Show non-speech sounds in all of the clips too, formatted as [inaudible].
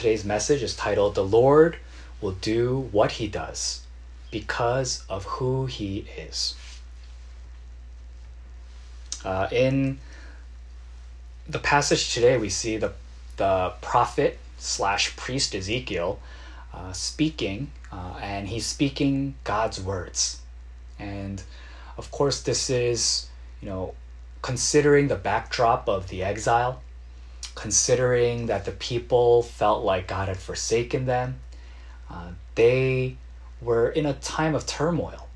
today's message is titled The Lord Will Do What He Does Because of Who He Is. Uh, in the passage today, we see the, the prophet slash priest Ezekiel uh, speaking, uh, and he's speaking God's words. And of course, this is, you know, considering the backdrop of the exile, considering that the people felt like God had forsaken them, uh, they were in a time of turmoil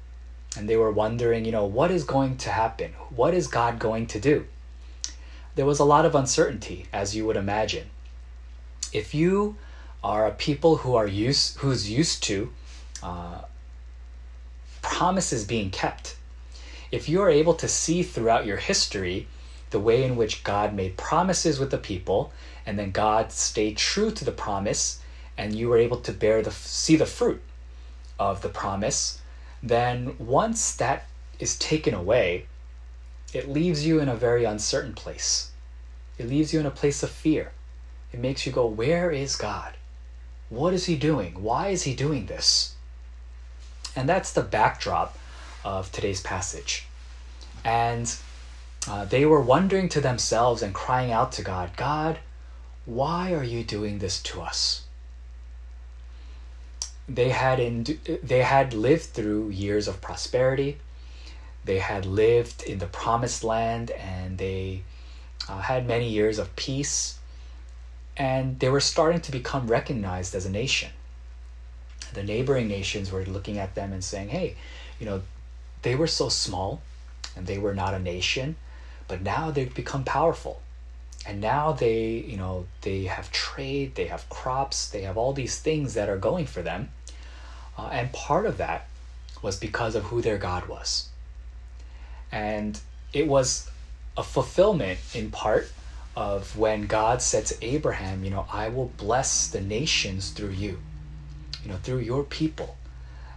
and they were wondering, you know, what is going to happen? What is God going to do? There was a lot of uncertainty, as you would imagine. If you are a people who are used, who's used to uh, promises being kept, if you are able to see throughout your history the way in which God made promises with the people, and then God stayed true to the promise, and you were able to bear the see the fruit of the promise, then once that is taken away, it leaves you in a very uncertain place. It leaves you in a place of fear. It makes you go, Where is God? What is He doing? Why is He doing this? And that's the backdrop of today's passage. And uh, they were wondering to themselves and crying out to God, God, why are you doing this to us? They had in, they had lived through years of prosperity. They had lived in the promised land and they uh, had many years of peace. And they were starting to become recognized as a nation. The neighboring nations were looking at them and saying, hey, you know, they were so small and they were not a nation, but now they've become powerful. And now they you know they have trade they have crops they have all these things that are going for them. Uh, and part of that was because of who their god was. And it was a fulfillment in part of when god said to abraham you know i will bless the nations through you you know through your people.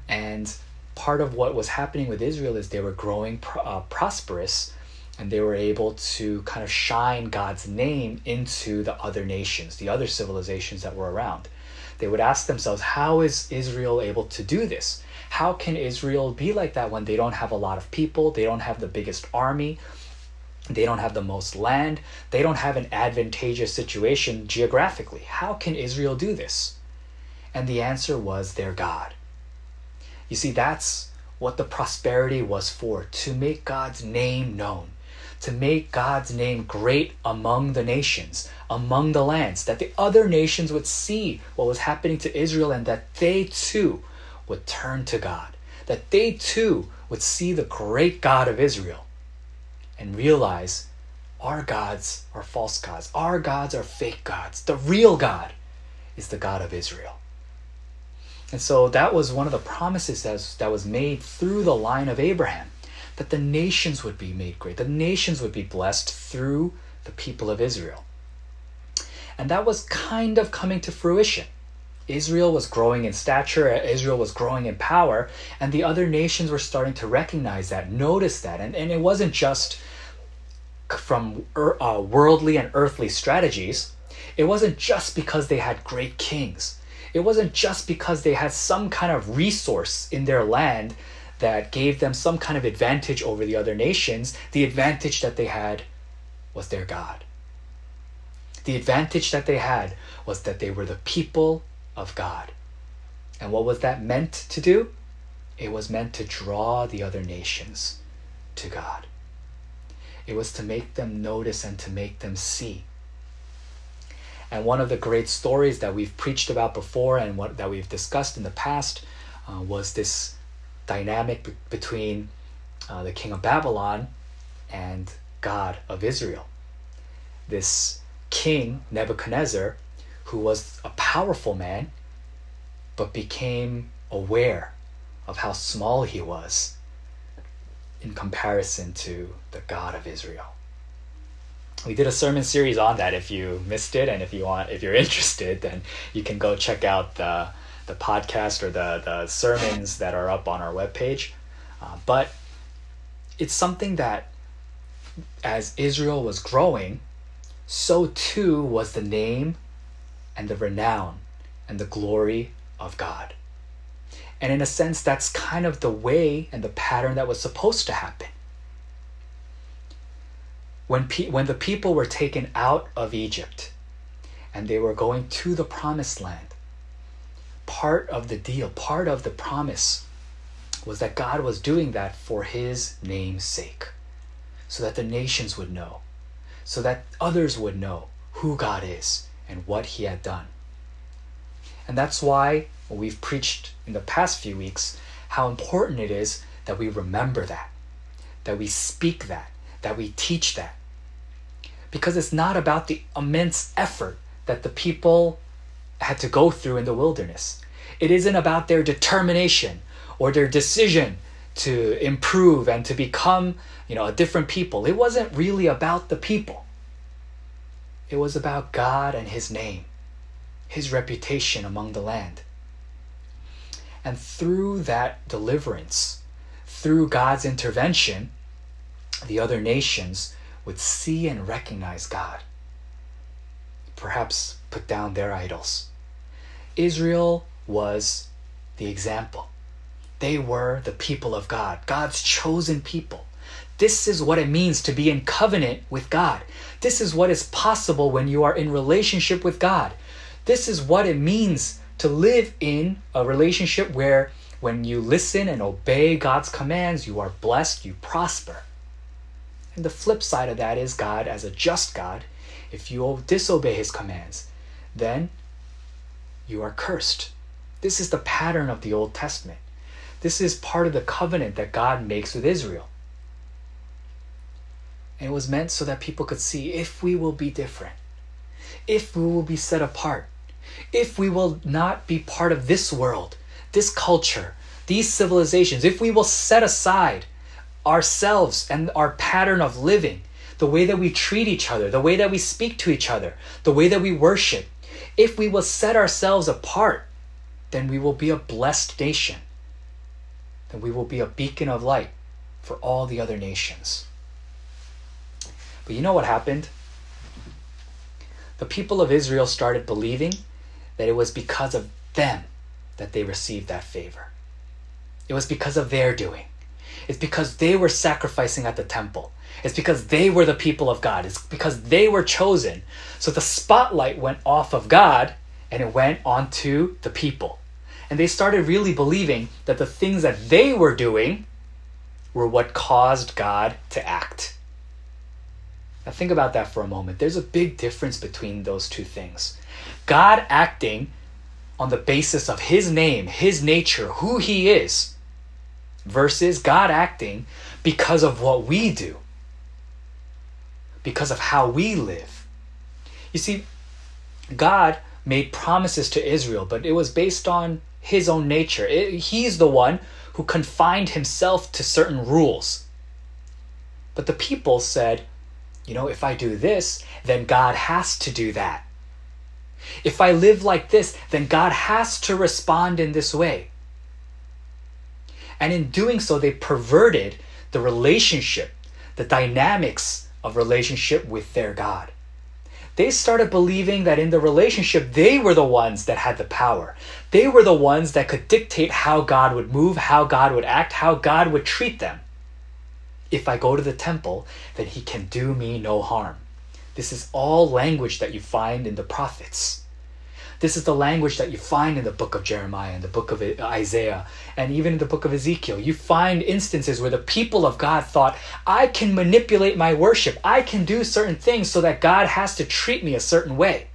And part of what was happening with israel is they were growing uh, prosperous and they were able to kind of shine God's name into the other nations, the other civilizations that were around. They would ask themselves, how is Israel able to do this? How can Israel be like that when they don't have a lot of people, they don't have the biggest army, they don't have the most land, they don't have an advantageous situation geographically? How can Israel do this? And the answer was their God. You see, that's what the prosperity was for to make God's name known to make God's name great among the nations, among the lands, that the other nations would see what was happening to Israel and that they too would turn to God, that they too would see the great God of Israel and realize our gods are false gods, our gods are fake gods. The real God is the God of Israel. And so that was one of the promises that, was made through the line of Abraham that the nations would be made great, the nations would be blessed through the people of Israel. And that was kind of coming to fruition. Israel was growing in stature, Israel was growing in power, and the other nations were starting to recognize that, notice that. And, and it wasn't just from uh, worldly and earthly strategies, it wasn't just because they had great kings, it wasn't just because they had some kind of resource in their land that gave them some kind of advantage over the other nations, the advantage that they had was their God. The advantage that they had was that they were the people of God. And what was that meant to do? It was meant to draw the other nations to God. It was to make them notice and to make them see. And one of the great stories that we've preached about before and what that we've discussed in the past uh, was this dynamic be- between uh, the king of Babylon and God of Israel. This king, Nebuchadnezzar, who was a powerful man, but became aware of how small he was in comparison to the God of Israel. We did a sermon series on that. If you missed it, and if you want, if you're [laughs] interested, then you can go check out the the podcast or the, the sermons that are up on our webpage. Uh, but it's something that as Israel was growing, so too was the name and the renown and the glory of God. And in a sense, that's kind of the way and the pattern that was supposed to happen. When, pe- when the people were taken out of Egypt and they were going to the promised land, part of the deal, part of the promise was that God was doing that for his name's sake, so that the nations would know, so that others would know who God is and what he had done. And that's why we've preached in the past few weeks how important it is that we remember that, that we speak that, that we teach that. Because it's not about the immense effort that the people had to go through in the wilderness. It isn't about their determination or their decision to improve and to become, you know, a different people. It wasn't really about the people. It was about God and his name, his reputation among the land. And through that deliverance, through God's intervention, the other nations would see and recognize God. Perhaps put down their idols. Israel was the example. They were the people of God, God's chosen people. This is what it means to be in covenant with God. This is what is possible when you are in relationship with God. This is what it means to live in a relationship where when you listen and obey God's commands, you are blessed, you prosper. And the flip side of that is God, as a just God, if you disobey his commands, then you are cursed. This is the pattern of the Old Testament. This is part of the covenant that God makes with Israel. And it was meant so that people could see if we will be different, if we will be set apart, if we will not be part of this world, this culture, these civilizations, if we will set aside ourselves and our pattern of living, the way that we treat each other, the way that we speak to each other, the way that we worship, if we will set ourselves apart, then we will be a blessed nation. Then we will be a beacon of light for all the other nations. But you know what happened? The people of Israel started believing that it was because of them that they received that favor. It was because of their doing. It's because they were sacrificing at the temple. It's because they were the people of God. It's because they were chosen. So the spotlight went off of God and it went onto the people. And they started really believing that the things that they were doing were what caused God to act. Now, think about that for a moment. There's a big difference between those two things. God acting on the basis of His name, His nature, who He is, versus God acting because of what we do, because of how we live. You see, God made promises to Israel, but it was based on his own nature. It, he's the one who confined himself to certain rules. But the people said, you know, if I do this, then God has to do that. If I live like this, then God has to respond in this way. And in doing so, they perverted the relationship, the dynamics of relationship with their God they started believing that in the relationship, they were the ones that had the power. They were the ones that could dictate how God would move, how God would act, how God would treat them. If I go to the temple, then he can do me no harm. This is all language that you find in the prophets. This is the language that you find in the book of Jeremiah and the book of Isaiah and even in the book of Ezekiel. You find instances where the people of God thought, I can manipulate my worship. I can do certain things so that God has to treat me a certain way.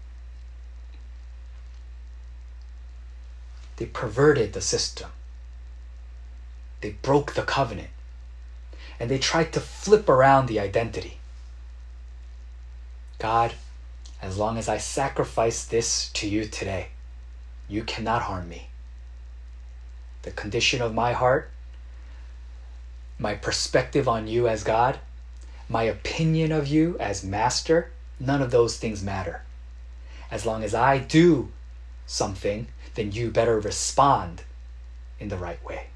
They perverted the system. They broke the covenant. And they tried to flip around the identity. God as long as I sacrifice this to you today, you cannot harm me. The condition of my heart, my perspective on you as God, my opinion of you as master, none of those things matter. As long as I do something, then you better respond in the right way.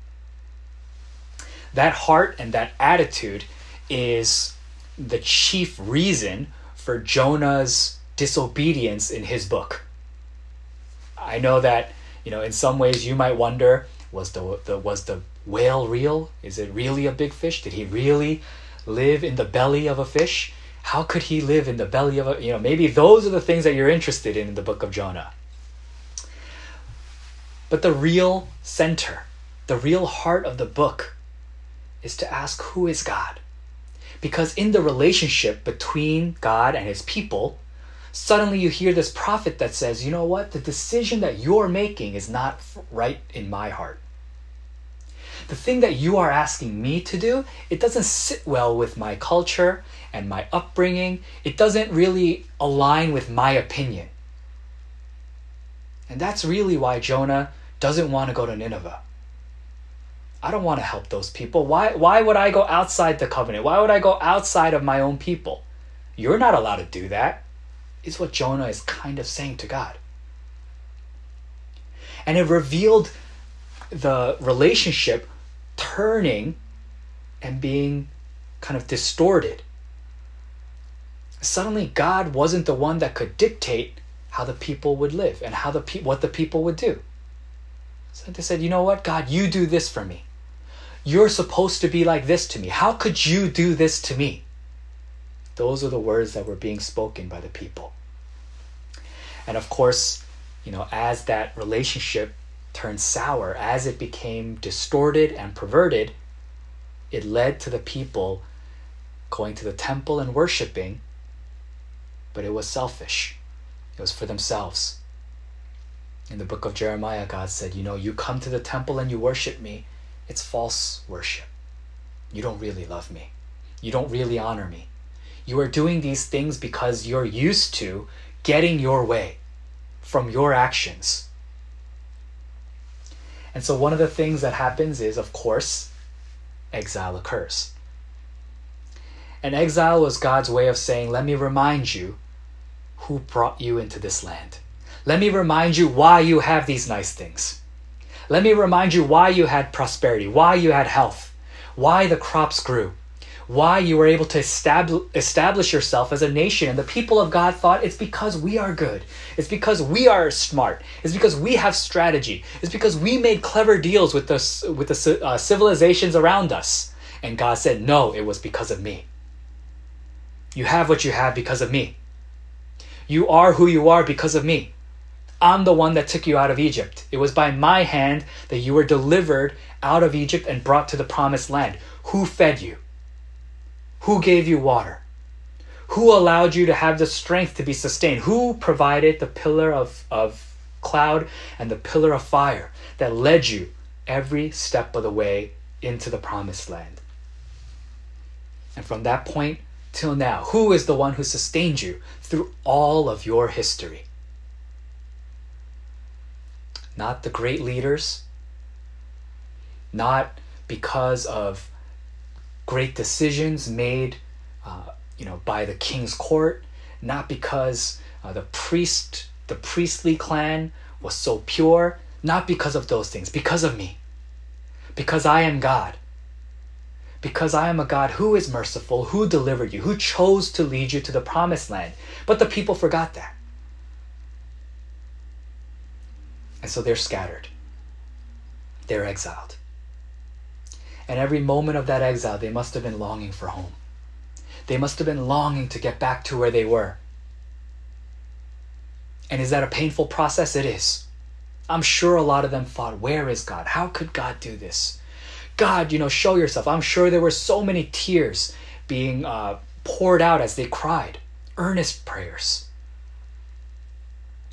That heart and that attitude is the chief reason for Jonah's disobedience in his book. I know that you know in some ways you might wonder was the, the was the whale real? Is it really a big fish? Did he really live in the belly of a fish? How could he live in the belly of a you know maybe those are the things that you're interested in in the book of Jonah. But the real center, the real heart of the book is to ask who is God? Because in the relationship between God and his people, suddenly you hear this prophet that says, you know what? The decision that you're making is not right in my heart. The thing that you are asking me to do, it doesn't sit well with my culture and my upbringing. It doesn't really align with my opinion. And that's really why Jonah doesn't want to go to Nineveh. I don't want to help those people. Why, why would I go outside the covenant? Why would I go outside of my own people? You're not allowed to do that is what Jonah is kind of saying to God. And it revealed the relationship turning and being kind of distorted. Suddenly, God wasn't the one that could dictate how the people would live and how the pe- what the people would do. So they said, "You know what, God, you do this for me. You're supposed to be like this to me. How could you do this to me?" Those are the words that were being spoken by the people. And of course, you know, as that relationship turned sour, as it became distorted and perverted, it led to the people going to the temple and worshiping, but it was selfish. It was for themselves. In the book of Jeremiah, God said, You know, you come to the temple and you worship me, it's false worship. You don't really love me. You don't really honor me. You are doing these things because you're used to getting your way from your actions. And so, one of the things that happens is, of course, exile occurs. And exile was God's way of saying, Let me remind you who brought you into this land. Let me remind you why you have these nice things. Let me remind you why you had prosperity, why you had health, why the crops grew, why you were able to establish yourself as a nation. And the people of God thought it's because we are good. It's because we are smart. It's because we have strategy. It's because we made clever deals with the, with the uh, civilizations around us. And God said, No, it was because of me. You have what you have because of me. You are who you are because of me. I'm the one that took you out of Egypt. It was by my hand that you were delivered out of Egypt and brought to the promised land. Who fed you? Who gave you water? Who allowed you to have the strength to be sustained? Who provided the pillar of, of cloud and the pillar of fire that led you every step of the way into the promised land? And from that point till now, who is the one who sustained you through all of your history? Not the great leaders, not because of great decisions made, uh, you know, by the king's court, not because uh, the priest, the priestly clan was so pure, not because of those things, because of me, because I am God, because I am a God who is merciful, who delivered you, who chose to lead you to the promised land. But the people forgot that. And so they're scattered. They're exiled. And every moment of that exile, they must have been longing for home. They must have been longing to get back to where they were. And is that a painful process? It is. I'm sure a lot of them thought, Where is God? How could God do this? God, you know, show yourself. I'm sure there were so many tears being uh, poured out as they cried, earnest prayers,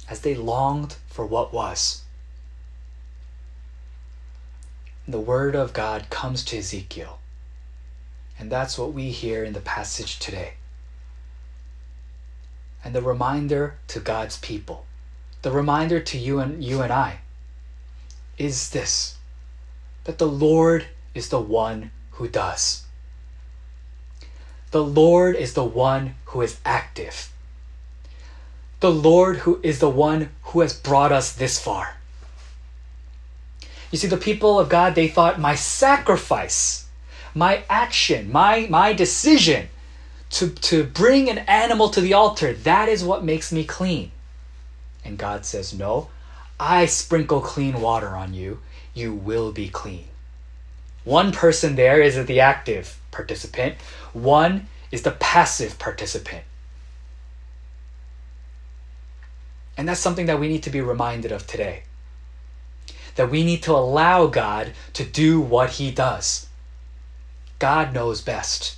as they longed for what was the word of God comes to Ezekiel. And that's what we hear in the passage today. And the reminder to God's people, the reminder to you and you and I is this that the Lord is the one who does. The Lord is the one who is active. The Lord who is the one who has brought us this far. You see, the people of God, they thought my sacrifice, my action, my, my decision to, to bring an animal to the altar, that is what makes me clean. And God says, No, I sprinkle clean water on you, you will be clean. One person there is the active participant, one is the passive participant. And that's something that we need to be reminded of today. That we need to allow God to do what He does. God knows best.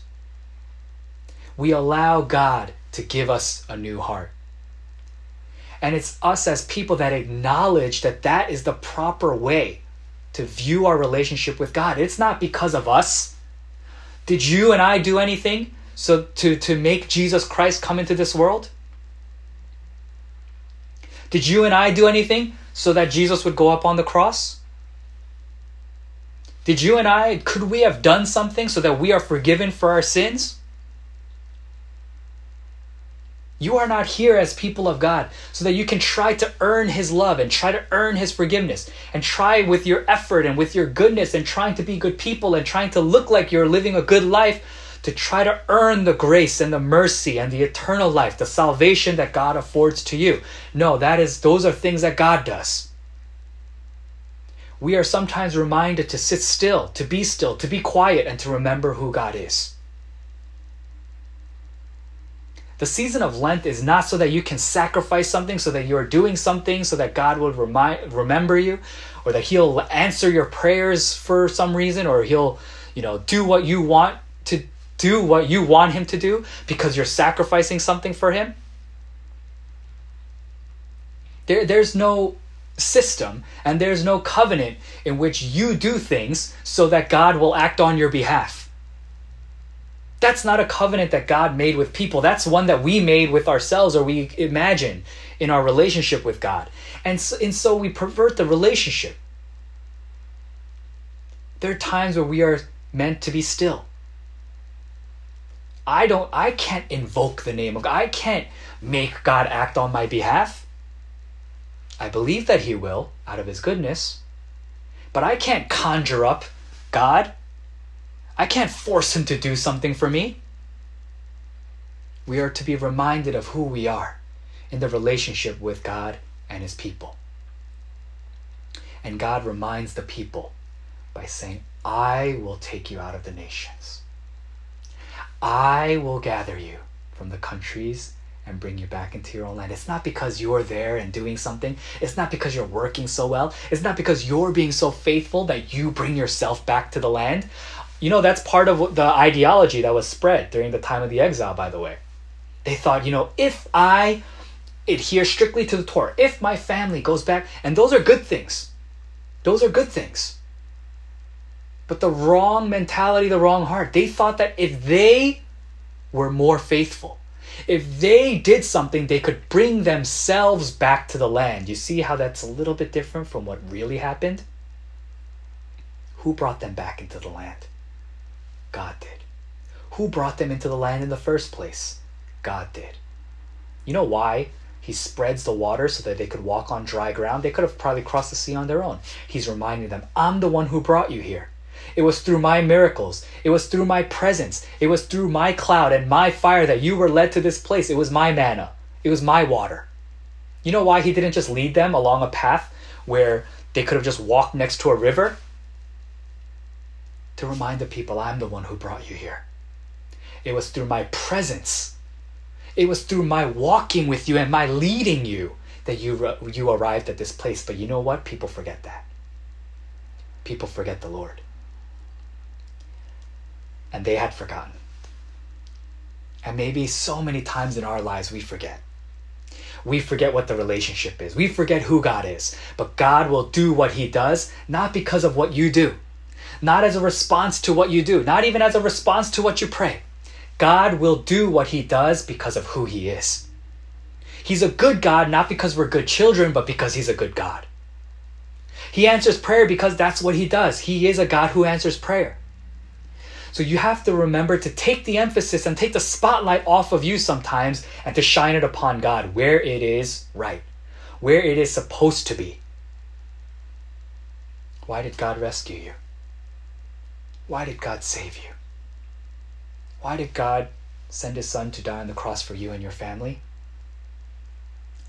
We allow God to give us a new heart. And it's us as people that acknowledge that that is the proper way to view our relationship with God. It's not because of us. Did you and I do anything so to, to make Jesus Christ come into this world? Did you and I do anything so that Jesus would go up on the cross? Did you and I, could we have done something so that we are forgiven for our sins? You are not here as people of God so that you can try to earn His love and try to earn His forgiveness and try with your effort and with your goodness and trying to be good people and trying to look like you're living a good life to try to earn the grace and the mercy and the eternal life, the salvation that God affords to you. No, that is those are things that God does. We are sometimes reminded to sit still, to be still, to be quiet and to remember who God is. The season of Lent is not so that you can sacrifice something, so that you're doing something, so that God will remind, remember you, or that He'll answer your prayers for some reason, or He'll, you know, do what you want to do what you want him to do because you're sacrificing something for him. There, there's no system and there's no covenant in which you do things so that God will act on your behalf. That's not a covenant that God made with people. That's one that we made with ourselves or we imagine in our relationship with God. And so, and so we pervert the relationship. There are times where we are meant to be still I don't I can't invoke the name of God. I can't make God act on my behalf. I believe that he will out of his goodness. But I can't conjure up God. I can't force him to do something for me. We are to be reminded of who we are in the relationship with God and his people. And God reminds the people by saying, I will take you out of the nations. I will gather you from the countries and bring you back into your own land. It's not because you're there and doing something. It's not because you're working so well. It's not because you're being so faithful that you bring yourself back to the land. You know, that's part of the ideology that was spread during the time of the exile, by the way. They thought, you know, if I adhere strictly to the Torah, if my family goes back, and those are good things, those are good things but the wrong mentality, the wrong heart. They thought that if they were more faithful, if they did something, they could bring themselves back to the land. You see how that's a little bit different from what really happened? Who brought them back into the land? God did. Who brought them into the land in the first place? God did. You know why he spreads the water so that they could walk on dry ground? They could have probably crossed the sea on their own. He's reminding them, I'm the one who brought you here. It was through my miracles. It was through my presence. It was through my cloud and my fire that you were led to this place. It was my manna. It was my water. You know why he didn't just lead them along a path where they could have just walked next to a river? To remind the people, I'm the one who brought you here. It was through my presence. It was through my walking with you and my leading you that you, you arrived at this place. But you know what? People forget that. People forget the Lord and they had forgotten. And maybe so many times in our lives we forget. We forget what the relationship is. We forget who God is. But God will do what He does, not because of what you do, not as a response to what you do, not even as a response to what you pray. God will do what He does because of who He is. He's a good God, not because we're good children, but because He's a good God. He answers prayer because that's what He does. He is a God who answers prayer. So you have to remember to take the emphasis and take the spotlight off of you sometimes and to shine it upon God where it is right, where it is supposed to be. Why did God rescue you? Why did God save you? Why did God send his son to die on the cross for you and your family?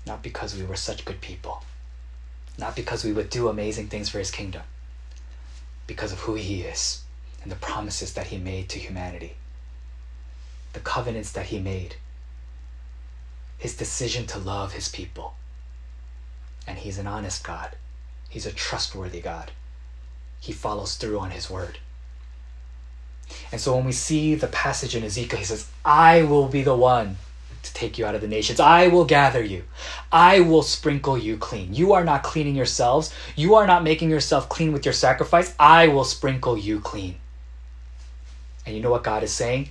Not because we were such good people. not because we would do amazing things for his kingdom, because of who he is and the promises that he made to humanity, the covenants that he made, his decision to love his people. And he's an honest God, he's a trustworthy God. He follows through on his word. And so when we see the passage in Ezekiel, he says, I will be the one to take you out of the nations. I will gather you. I will sprinkle you clean. You are not cleaning yourselves. You are not making yourself clean with your sacrifice. I will sprinkle you clean. And you know what God is saying?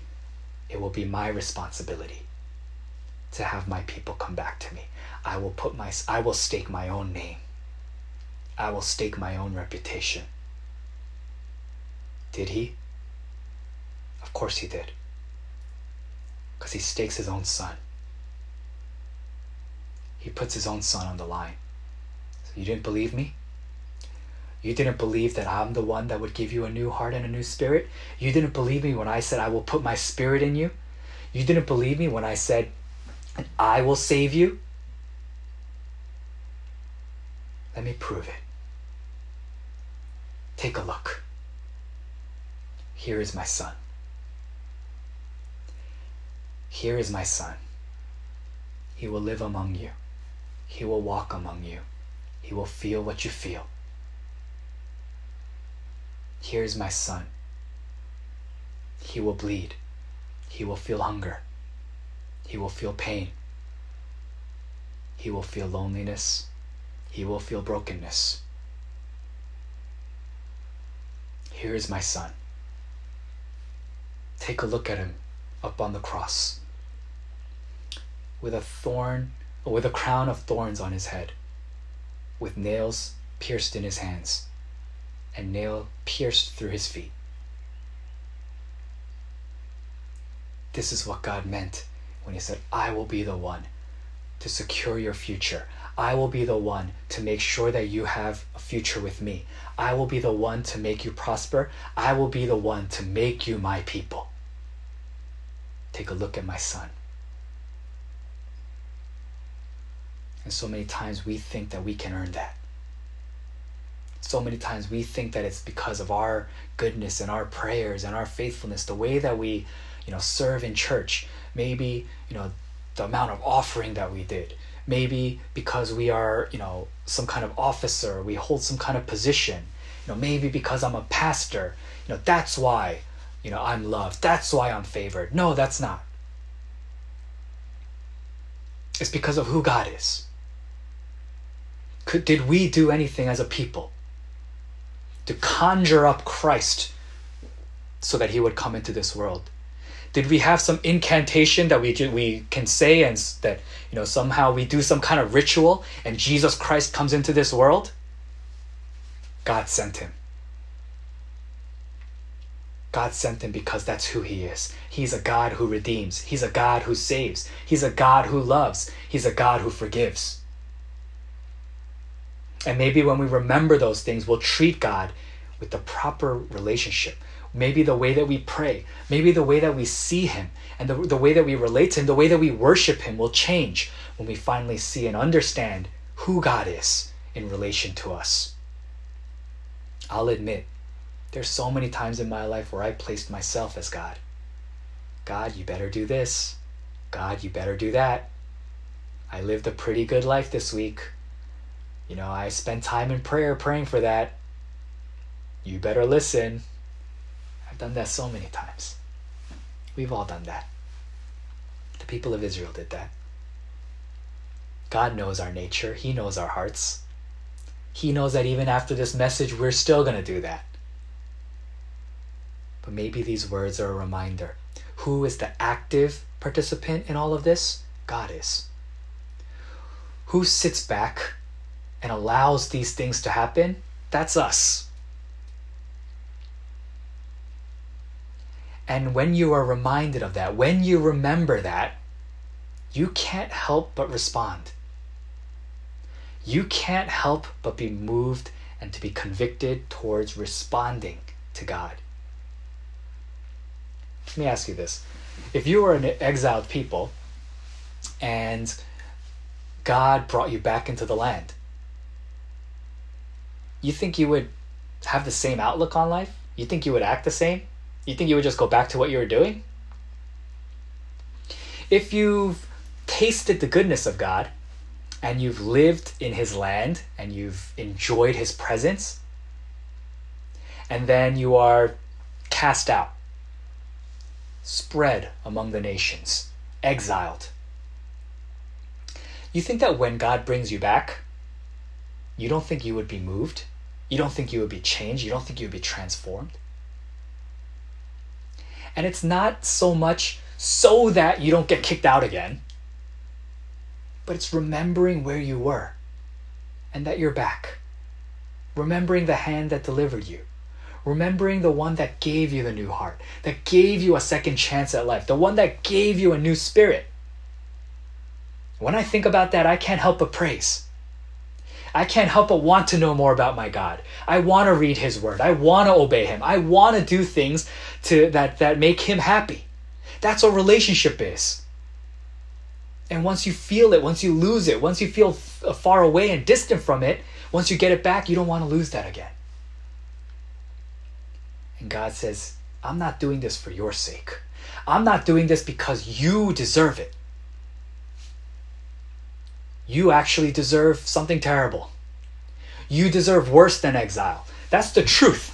It will be my responsibility to have my people come back to me. I will put my I will stake my own name. I will stake my own reputation. Did he? Of course he did. Because he stakes his own son. He puts his own son on the line. So you didn't believe me? You didn't believe that I'm the one that would give you a new heart and a new spirit? You didn't believe me when I said I will put my spirit in you? You didn't believe me when I said I will save you? Let me prove it. Take a look. Here is my son. Here is my son. He will live among you. He will walk among you. He will feel what you feel. Here is my son. He will bleed. He will feel hunger. He will feel pain. He will feel loneliness. He will feel brokenness. Here is my son. Take a look at him up on the cross with a thorn with a crown of thorns on his head with nails pierced in his hands and nail pierced through his feet this is what God meant when he said I will be the one to secure your future I will be the one to make sure that you have a future with me. I will be the one to make you prosper. I will be the one to make you my people. Take a look at my son. And so many times we think that we can earn that. So many times we think that it's because of our goodness and our prayers and our faithfulness, the way that we, you know, serve in church, maybe, you know, the amount of offering that we did, maybe because we are, you know, some kind of officer, we hold some kind of position, you know, maybe because I'm a pastor, you know, that's why, you know, I'm loved. That's why I'm favored. No, that's not. It's because of who God is. Could, did we do anything as a people to conjure up Christ so that he would come into this world? Did we have some incantation that we we can say and that you know somehow we do some kind of ritual and Jesus Christ comes into this world? God sent him. God sent him because that's who he is. He's a God who redeems. He's a God who saves. He's a God who loves. He's a God who forgives. And maybe when we remember those things, we'll treat God with the proper relationship. Maybe the way that we pray, maybe the way that we see Him, and the, the way that we relate to Him, the way that we worship Him will change when we finally see and understand who God is in relation to us. I'll admit, there's so many times in my life where I placed myself as God. God, you better do this. God, you better do that. I lived a pretty good life this week. You know, I spent time in prayer praying for that. You better listen. I've done that so many times. We've all done that. The people of Israel did that. God knows our nature, He knows our hearts. He knows that even after this message, we're still going to do that. But maybe these words are a reminder. Who is the active participant in all of this? God is. Who sits back and allows these things to happen? That's us. And when you are reminded of that, when you remember that, you can't help but respond. You can't help but be moved and to be convicted towards responding to God. Let me ask you this. If you were an exiled people and God brought you back into the land, you think you would have the same outlook on life? You think you would act the same? You think you would just go back to what you were doing? If you've tasted the goodness of God and you've lived in His land and you've enjoyed His presence, and then you are cast out, spread among the nations, exiled. You think that when God brings you back, you don't think you would be moved? You don't think you would be changed? You don't think you would be transformed? And it's not so much so that you don't get kicked out again, but it's remembering where you were and that you're back. Remembering the hand that delivered you. Remembering the one that gave you the new heart, that gave you a second chance at life, the one that gave you a new spirit. When I think about that, I can't help but praise. I can't help but want to know more about my God. I want to read his word. I want to obey him. I want to do things to that that make him happy. That's what relationship is. And once you feel it, once you lose it, once you feel f- uh, far away and distant from it, once you get it back, you don't want to lose that again. And God says, I'm not doing this for your sake. I'm not doing this because you deserve it you actually deserve something terrible. You deserve worse than exile. That's the truth.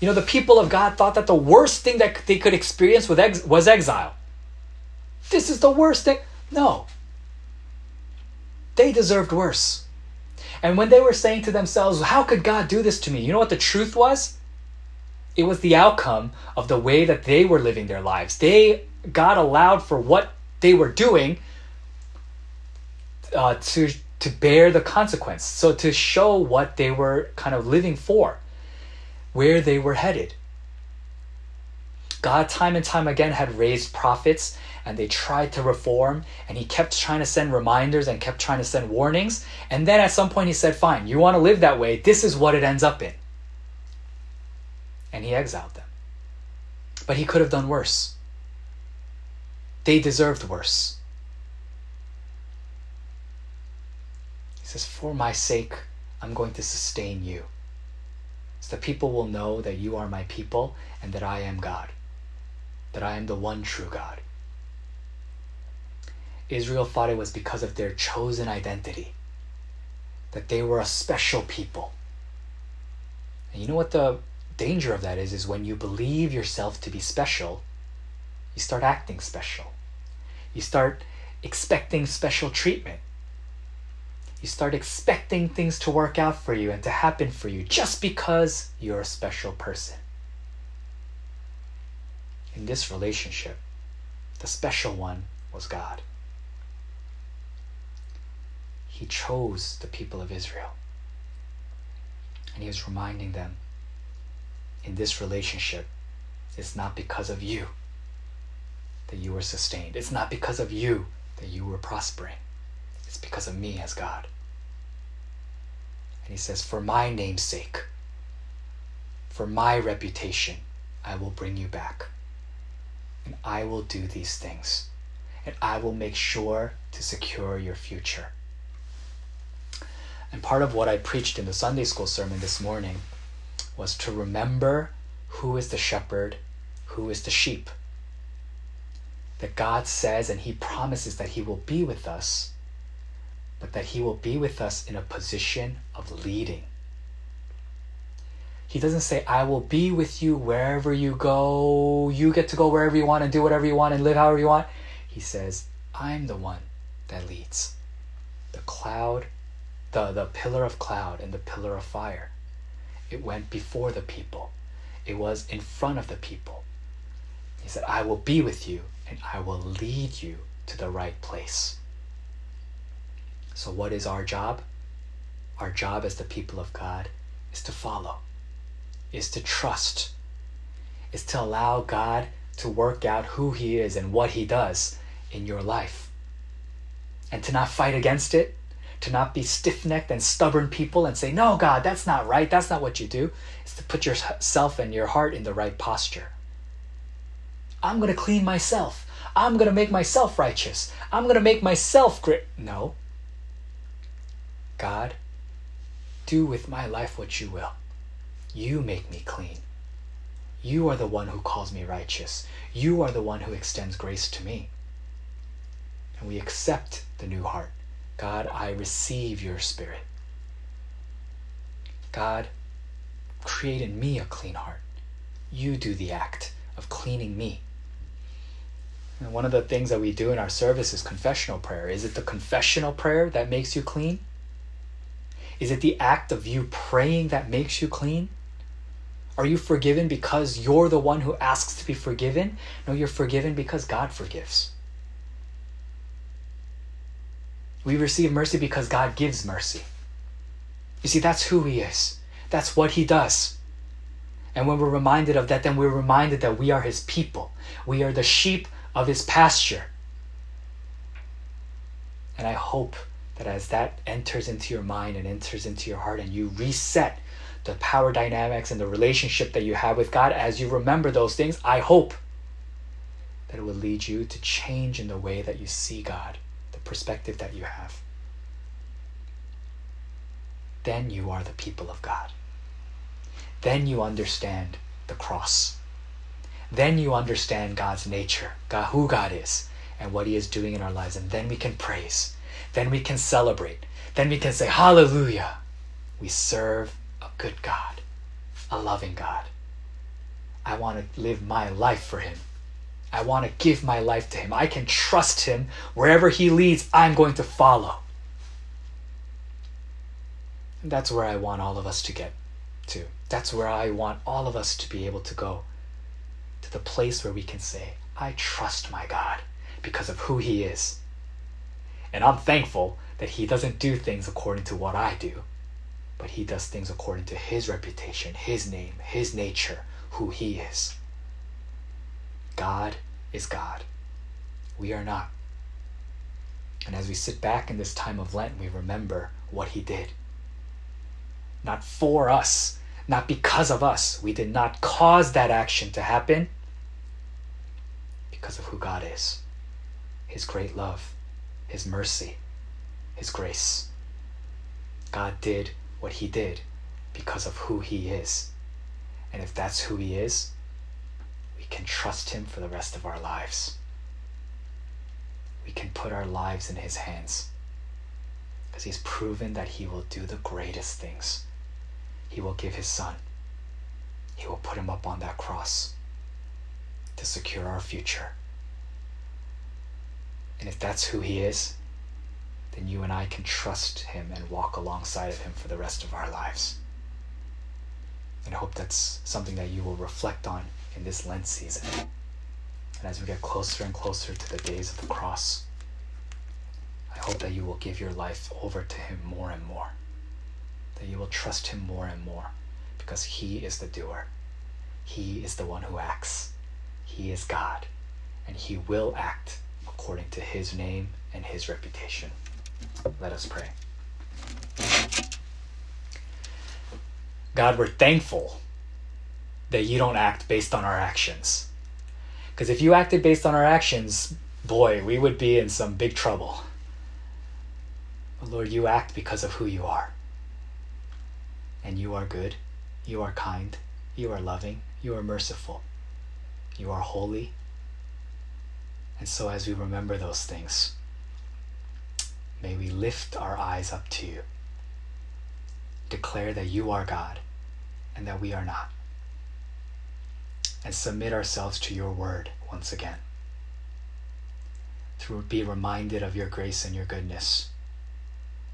You know, the people of God thought that the worst thing that they could experience was exile. This is the worst thing. No. They deserved worse. And when they were saying to themselves, How could God do this to me? You know what the truth was? It was the outcome of the way that they were living their lives. They, God allowed for what they were doing uh, to to bear the consequence. So to show what they were kind of living for, where they were headed. God, time and time again, had raised prophets and they tried to reform, and He kept trying to send reminders and kept trying to send warnings. And then at some point, He said, Fine, you want to live that way, this is what it ends up in. And He exiled them. But He could have done worse. They deserved worse. Says, For my sake, I'm going to sustain you. So the people will know that you are my people and that I am God, that I am the one true God. Israel thought it was because of their chosen identity, that they were a special people. And you know what the danger of that is? Is when you believe yourself to be special, you start acting special. You start expecting special treatment you start expecting things to work out for you and to happen for you just because you're a special person. In this relationship, the special one was God. He chose the people of Israel. And he was reminding them in this relationship, it's not because of you that you were sustained. It's not because of you that you were prospering. Because of me as God. And he says, For my name's sake, for my reputation, I will bring you back. And I will do these things. And I will make sure to secure your future. And part of what I preached in the Sunday school sermon this morning was to remember who is the shepherd, who is the sheep. That God says and He promises that He will be with us but that He will be with us in a position of leading. He doesn't say, I will be with you wherever you go. You get to go wherever you want and do whatever you want and live however you want. He says, I'm the one that leads. The cloud, the, the pillar of cloud and the pillar of fire. It went before the people, it was in front of the people. He said, I will be with you and I will lead you to the right place. So, what is our job? Our job as the people of God is to follow, is to trust, is to allow God to work out who He is and what He does in your life. And to not fight against it, to not be stiff necked and stubborn people and say, No, God, that's not right, that's not what you do, is to put yourself and your heart in the right posture. I'm going to clean myself. I'm going to make myself righteous. I'm going to make myself great. No. God, do with my life what you will. You make me clean. You are the one who calls me righteous. You are the one who extends grace to me. And we accept the new heart. God, I receive your spirit. God, create in me a clean heart. You do the act of cleaning me. And one of the things that we do in our service is confessional prayer. Is it the confessional prayer that makes you clean? Is it the act of you praying that makes you clean? Are you forgiven because you're the one who asks to be forgiven? No, you're forgiven because God forgives. We receive mercy because God gives mercy. You see, that's who He is, that's what He does. And when we're reminded of that, then we're reminded that we are His people. We are the sheep of His pasture. And I hope that as that enters into your mind and enters into your heart, and you reset the power dynamics and the relationship that you have with God, as you remember those things, I hope that it will lead you to change in the way that you see God, the perspective that you have. Then you are the people of God. Then you understand the cross. Then you understand God's nature, God, who God is, and what He is doing in our lives. And then we can praise. Then we can celebrate. Then we can say, Hallelujah. We serve a good God, a loving God. I want to live my life for Him. I want to give my life to Him. I can trust Him. Wherever He leads, I'm going to follow. And that's where I want all of us to get to. That's where I want all of us to be able to go. To the place where we can say, I trust my God because of who He is. And I'm thankful that He doesn't do things according to what I do, but He does things according to His reputation, His name, His nature, who He is. God is God. We are not. And as we sit back in this time of Lent, we remember what He did. Not for us, not because of us. We did not cause that action to happen because of who God is, His great love, His mercy, His grace. God did what He did because of who He is. And if that's who He is, we can trust Him for the rest of our lives. We can put our lives in His hands because He's proven that He will do the greatest things. He will give His Son, He will put Him up on that cross to secure our future. And if that's who He is, then you and I can trust Him and walk alongside of Him for the rest of our lives. And I hope that's something that you will reflect on in this Lent season. And as we get closer and closer to the days of the cross, I hope that you will give your life over to Him more and more. That you will trust Him more and more because He is the doer. He is the one who acts. He is God, and He will act according to His name and His reputation. Let us pray. God, we're thankful that you don't act based on our actions. Because if you acted based on our actions, boy, we would be in some big trouble. But Lord, you act because of who you are. And you are good, you are kind, you are loving, you are merciful, you are holy. And so, as we remember those things, may we lift our eyes up to you, declare that you are God and that we are not, and submit ourselves to your word once again. To be reminded of your grace and your goodness,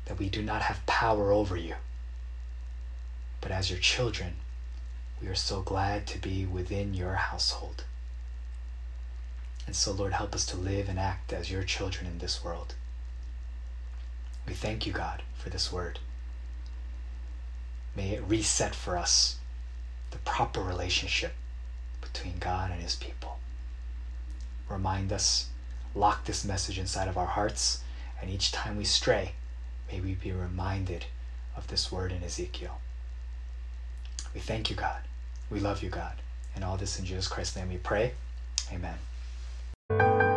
that we do not have power over you, but as your children, we are so glad to be within your household. And so, Lord, help us to live and act as your children in this world. We thank you, God, for this word. May it reset for us the proper relationship between God and his people. Remind us, lock this message inside of our hearts, and each time we stray, may we be reminded of this word in Ezekiel. We thank you, God. We love you, God. And all this in Jesus Christ's name we pray. Amen you